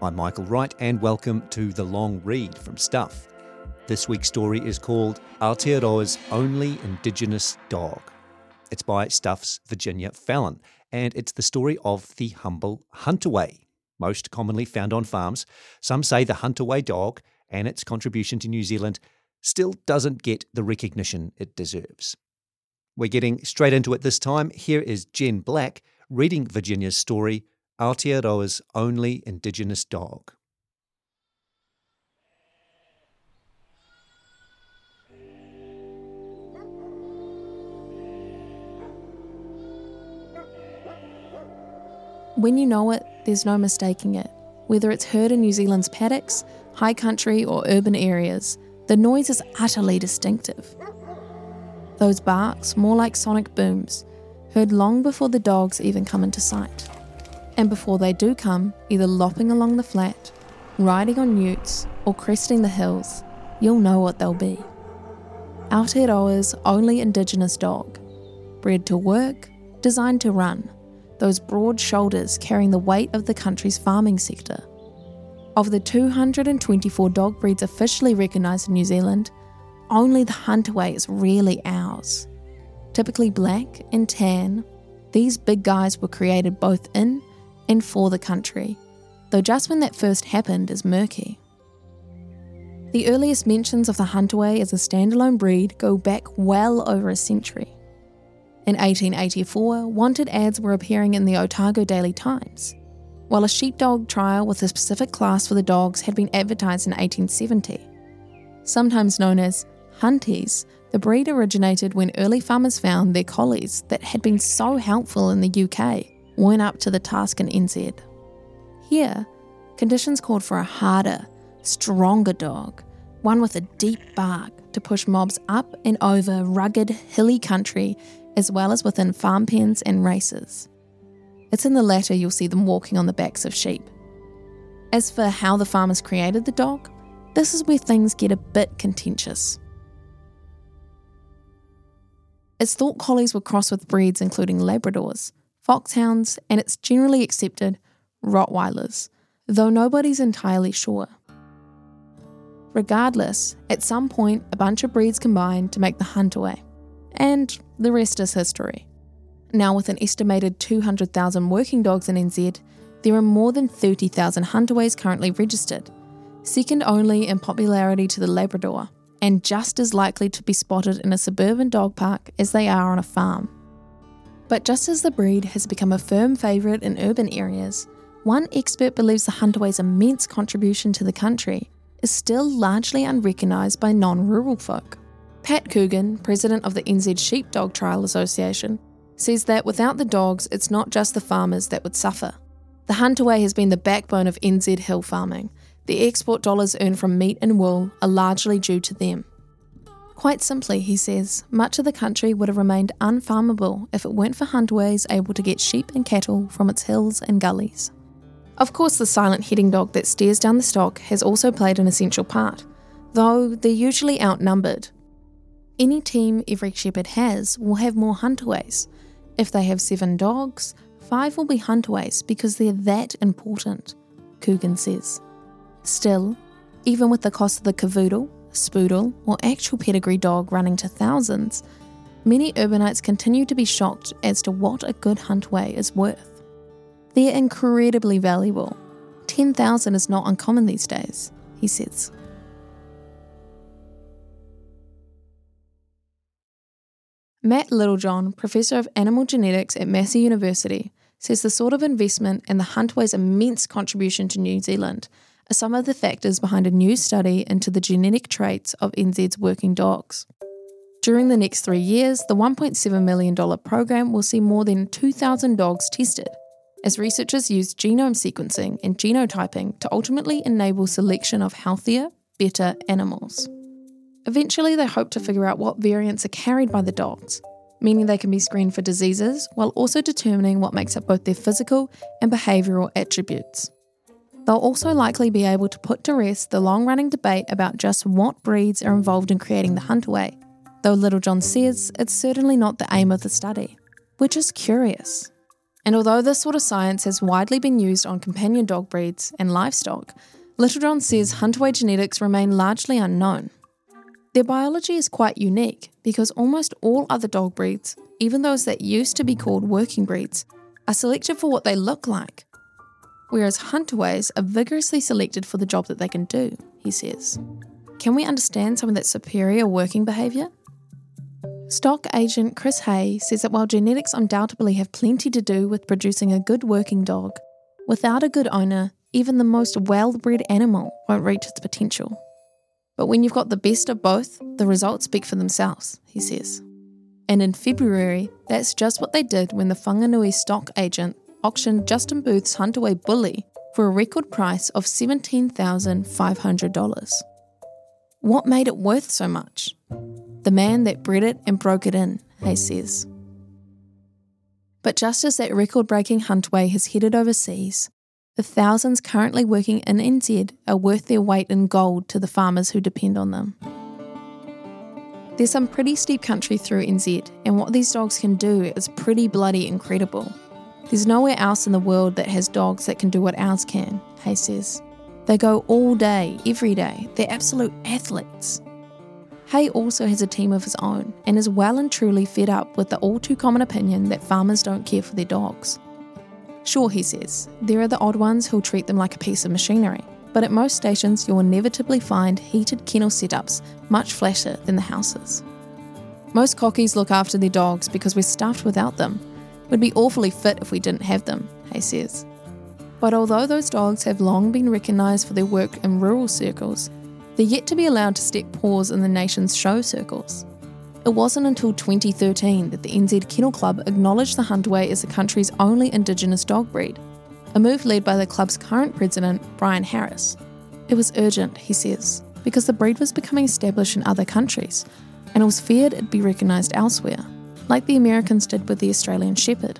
I'm Michael Wright, and welcome to The Long Read from Stuff. This week's story is called Aotearoa's Only Indigenous Dog. It's by Stuff's Virginia Fallon, and it's the story of the humble Huntaway, most commonly found on farms. Some say the Huntaway dog and its contribution to New Zealand still doesn't get the recognition it deserves. We're getting straight into it this time. Here is Jen Black reading Virginia's story Aotearoa's only indigenous dog. When you know it, there's no mistaking it. Whether it's heard in New Zealand's paddocks, high country, or urban areas, the noise is utterly distinctive. Those barks, more like sonic booms, heard long before the dogs even come into sight. And before they do come, either lopping along the flat, riding on utes, or cresting the hills, you'll know what they'll be. Aotearoa's only indigenous dog, bred to work, designed to run, those broad shoulders carrying the weight of the country's farming sector. Of the 224 dog breeds officially recognised in New Zealand, only the Huntaway is really ours. Typically black and tan, these big guys were created both in and for the country, though just when that first happened is murky. The earliest mentions of the Huntaway as a standalone breed go back well over a century. In 1884, wanted ads were appearing in the Otago Daily Times, while a sheepdog trial with a specific class for the dogs had been advertised in 1870. Sometimes known as Hunties, the breed originated when early farmers found their collies that had been so helpful in the UK weren't up to the task in NZ. Here, conditions called for a harder, stronger dog, one with a deep bark to push mobs up and over rugged, hilly country as well as within farm pens and races. It's in the latter you'll see them walking on the backs of sheep. As for how the farmers created the dog, this is where things get a bit contentious. It's thought collies were crossed with breeds including Labradors, foxhounds, and it's generally accepted Rottweilers, though nobody's entirely sure. Regardless, at some point, a bunch of breeds combined to make the Huntaway, and the rest is history. Now, with an estimated 200,000 working dogs in NZ, there are more than 30,000 Huntaways currently registered, second only in popularity to the Labrador, and just as likely to be spotted in a suburban dog park as they are on a farm. But just as the breed has become a firm favourite in urban areas, one expert believes the Huntaway's immense contribution to the country is still largely unrecognised by non rural folk. Pat Coogan, president of the NZ Sheepdog Trial Association, says that without the dogs, it's not just the farmers that would suffer. The Huntaway has been the backbone of NZ hill farming. The export dollars earned from meat and wool are largely due to them. Quite simply, he says, much of the country would have remained unfarmable if it weren't for Huntaways able to get sheep and cattle from its hills and gullies. Of course, the silent heading dog that stares down the stock has also played an essential part, though they're usually outnumbered. Any team every shepherd has will have more Huntaways. If they have seven dogs, five will be Huntaways because they're that important, Coogan says. Still, even with the cost of the cavoodle, spoodle, or actual pedigree dog running to thousands, many urbanites continue to be shocked as to what a good Huntaway is worth. They're incredibly valuable. 10,000 is not uncommon these days, he says. Matt Littlejohn, professor of animal genetics at Massey University, says the sort of investment and the Huntaway's immense contribution to New Zealand are some of the factors behind a new study into the genetic traits of NZ's working dogs. During the next three years, the $1.7 million program will see more than 2,000 dogs tested. as researchers use genome sequencing and genotyping to ultimately enable selection of healthier, better animals. Eventually, they hope to figure out what variants are carried by the dogs, meaning they can be screened for diseases while also determining what makes up both their physical and behavioural attributes. They'll also likely be able to put to rest the long running debate about just what breeds are involved in creating the Huntaway, though Littlejohn says it's certainly not the aim of the study. We're just curious. And although this sort of science has widely been used on companion dog breeds and livestock, Littlejohn says Huntaway genetics remain largely unknown. Their biology is quite unique because almost all other dog breeds, even those that used to be called working breeds, are selected for what they look like whereas Huntaways are vigorously selected for the job that they can do, he says. Can we understand some of that superior working behaviour? Stock agent Chris Hay says that while genetics undoubtedly have plenty to do with producing a good working dog, without a good owner, even the most well bred animal won't reach its potential. But when you've got the best of both, the results speak for themselves, he says. And in February, that's just what they did when the Whanganui stock agent auctioned Justin Booth's Huntaway Bully for a record price of $17,500. What made it worth so much? The man that bred it and broke it in, Hay says. But just as that record breaking Huntaway has headed overseas, the thousands currently working in NZ are worth their weight in gold to the farmers who depend on them. There's some pretty steep country through NZ, and what these dogs can do is pretty bloody incredible. There's nowhere else in the world that has dogs that can do what ours can, Hay says. They go all day, every day. They're absolute athletes. Hay also has a team of his own and is well and truly fed up with the all too common opinion that farmers don't care for their dogs. Sure, he says, there are the odd ones who'll treat them like a piece of machinery, but at most stations you'll inevitably find heated kennel setups much flashier than the houses. Most cockies look after their dogs because we're stuffed without them, would be awfully fit if we didn't have them, Hay says. But although those dogs have long been recognised for their work in rural circles, they're yet to be allowed to step paws in the nation's show circles. It wasn't until 2013 that the NZ Kennel Club acknowledged the Huntaway as the country's only Indigenous dog breed, a move led by the club's current president, Brian Harris. It was urgent, he says, because the breed was becoming established in other countries, and it was feared it'd be recognised elsewhere like the Americans did with the Australian Shepherd.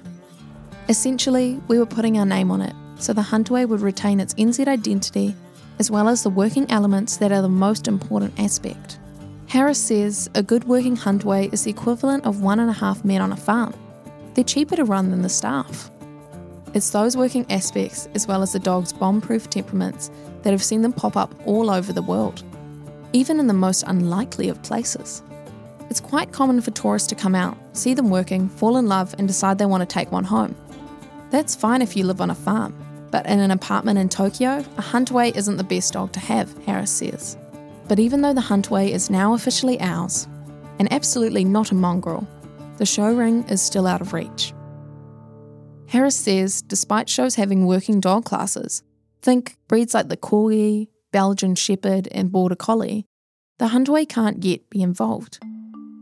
Essentially, we were putting our name on it, so the Huntaway would retain its NZ identity as well as the working elements that are the most important aspect. Harris says a good working Huntaway is the equivalent of one and a half men on a farm. They're cheaper to run than the staff. It's those working aspects, as well as the dog's bomb proof temperaments, that have seen them pop up all over the world, even in the most unlikely of places. It's quite common for tourists to come out, see them working, fall in love, and decide they want to take one home. That's fine if you live on a farm, but in an apartment in Tokyo, a Huntaway isn't the best dog to have, Harris says. But even though the Huntaway is now officially ours, and absolutely not a mongrel, the show ring is still out of reach. Harris says, despite shows having working dog classes, think breeds like the Corgi, Belgian Shepherd, and Border Collie, the Huntaway can't yet be involved.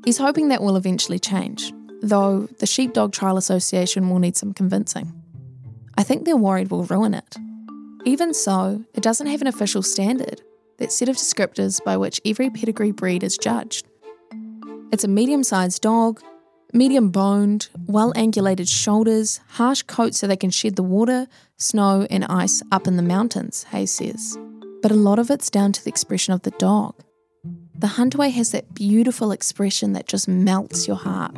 He's hoping that will eventually change, though the Sheepdog Trial Association will need some convincing. I think they're worried we'll ruin it. Even so, it doesn't have an official standard, that set of descriptors by which every pedigree breed is judged. It's a medium sized dog, medium boned, well angulated shoulders, harsh coat so they can shed the water, snow, and ice up in the mountains, Hayes says. But a lot of it's down to the expression of the dog. The Huntaway has that beautiful expression that just melts your heart.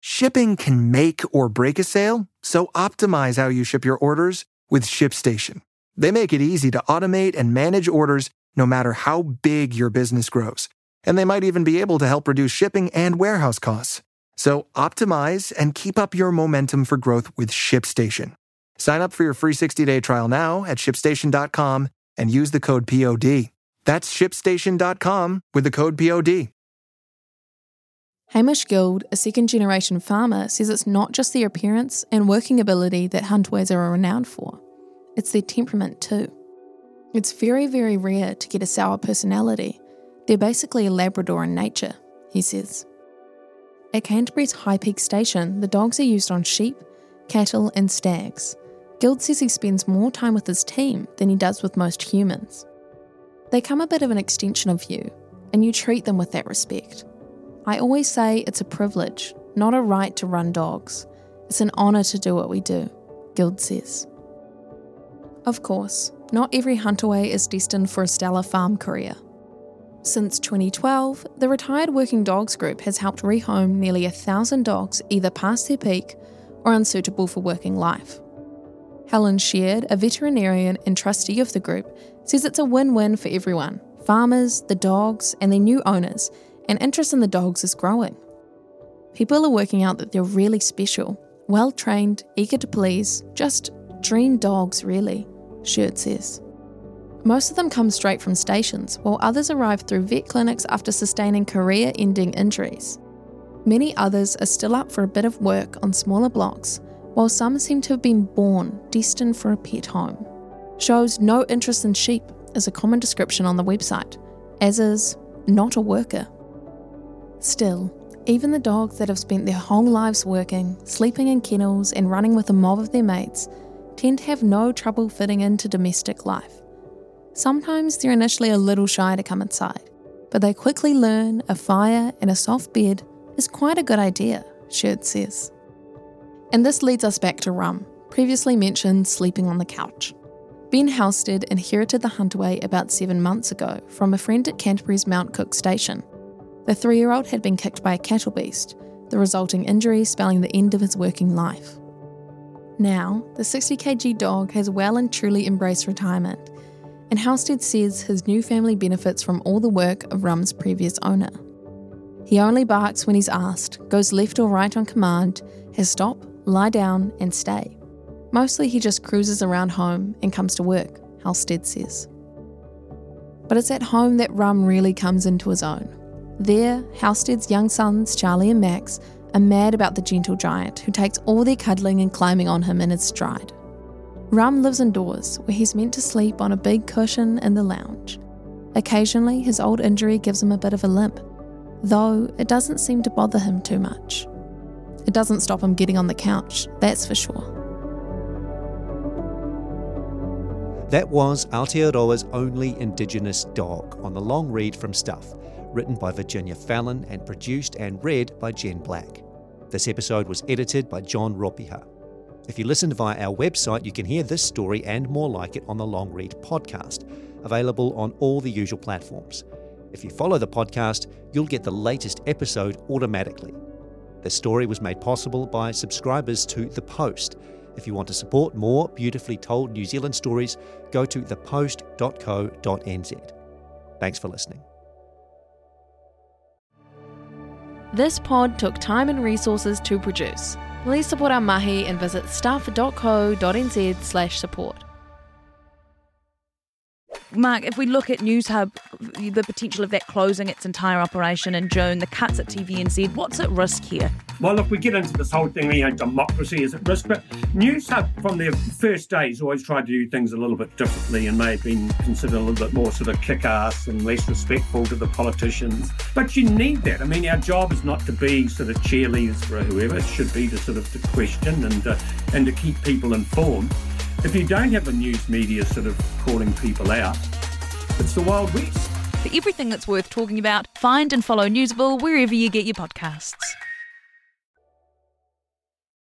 Shipping can make or break a sale, so optimize how you ship your orders with ShipStation. They make it easy to automate and manage orders no matter how big your business grows. And they might even be able to help reduce shipping and warehouse costs. So optimize and keep up your momentum for growth with ShipStation. Sign up for your free 60-day trial now at shipstation.com and use the code POD. That's shipstation.com with the code POD. Hamish Guild, a second generation farmer, says it's not just their appearance and working ability that Huntaways are renowned for, it's their temperament too. It's very, very rare to get a sour personality. They're basically a Labrador in nature, he says. At Canterbury's High Peak Station, the dogs are used on sheep, cattle, and stags. Guild says he spends more time with his team than he does with most humans. They come a bit of an extension of you, and you treat them with that respect. I always say it's a privilege, not a right to run dogs. It's an honour to do what we do, Guild says. Of course, not every Huntaway is destined for a stellar farm career. Since 2012, the Retired Working Dogs Group has helped rehome nearly a thousand dogs either past their peak or unsuitable for working life. Helen Sheard, a veterinarian and trustee of the group, says it's a win win for everyone farmers, the dogs, and their new owners, and interest in the dogs is growing. People are working out that they're really special, well trained, eager to please, just dream dogs, really, Sheard says. Most of them come straight from stations, while others arrive through vet clinics after sustaining career ending injuries. Many others are still up for a bit of work on smaller blocks, while some seem to have been born destined for a pet home. Shows no interest in sheep is a common description on the website, as is not a worker. Still, even the dogs that have spent their whole lives working, sleeping in kennels, and running with a mob of their mates tend to have no trouble fitting into domestic life. Sometimes they're initially a little shy to come inside, but they quickly learn a fire and a soft bed is quite a good idea, Sheard says. And this leads us back to Rum, previously mentioned sleeping on the couch. Ben Halstead inherited the Huntaway about seven months ago from a friend at Canterbury's Mount Cook station. The three year old had been kicked by a cattle beast, the resulting injury spelling the end of his working life. Now, the 60 kg dog has well and truly embraced retirement, and Halstead says his new family benefits from all the work of Rum's previous owner. He only barks when he's asked, goes left or right on command, has stop, lie down, and stay. Mostly he just cruises around home and comes to work, Halstead says. But it's at home that Rum really comes into his own. There, Halstead's young sons, Charlie and Max, are mad about the gentle giant who takes all their cuddling and climbing on him in his stride. Rum lives indoors, where he's meant to sleep on a big cushion in the lounge. Occasionally, his old injury gives him a bit of a limp, though it doesn't seem to bother him too much. It doesn't stop him getting on the couch, that's for sure. That was Aotearoa's only Indigenous dog on the long read from Stuff, written by Virginia Fallon and produced and read by Jen Black. This episode was edited by John Ropiha. If you listened via our website, you can hear this story and more like it on the Long Read podcast, available on all the usual platforms. If you follow the podcast, you'll get the latest episode automatically. The story was made possible by subscribers to The Post. If you want to support more beautifully told New Zealand stories, go to thepost.co.nz. Thanks for listening. This pod took time and resources to produce. Please support our mahi and visit stuff.co.nz slash support. Mark, if we look at Newshub, the potential of that closing its entire operation in June, the cuts at TVNZ, what's at risk here? Well, look, we get into this whole thing, you know, democracy is at risk, but Newshub from their first days always tried to do things a little bit differently and may have been considered a little bit more sort of kick ass and less respectful to the politicians. But you need that. I mean, our job is not to be sort of cheerleaders for whoever, it should be to sort of to question and, uh, and to keep people informed. If you don't have a news media sort of calling people out, it's the Wild West. For everything that's worth talking about, find and follow Newsable wherever you get your podcasts.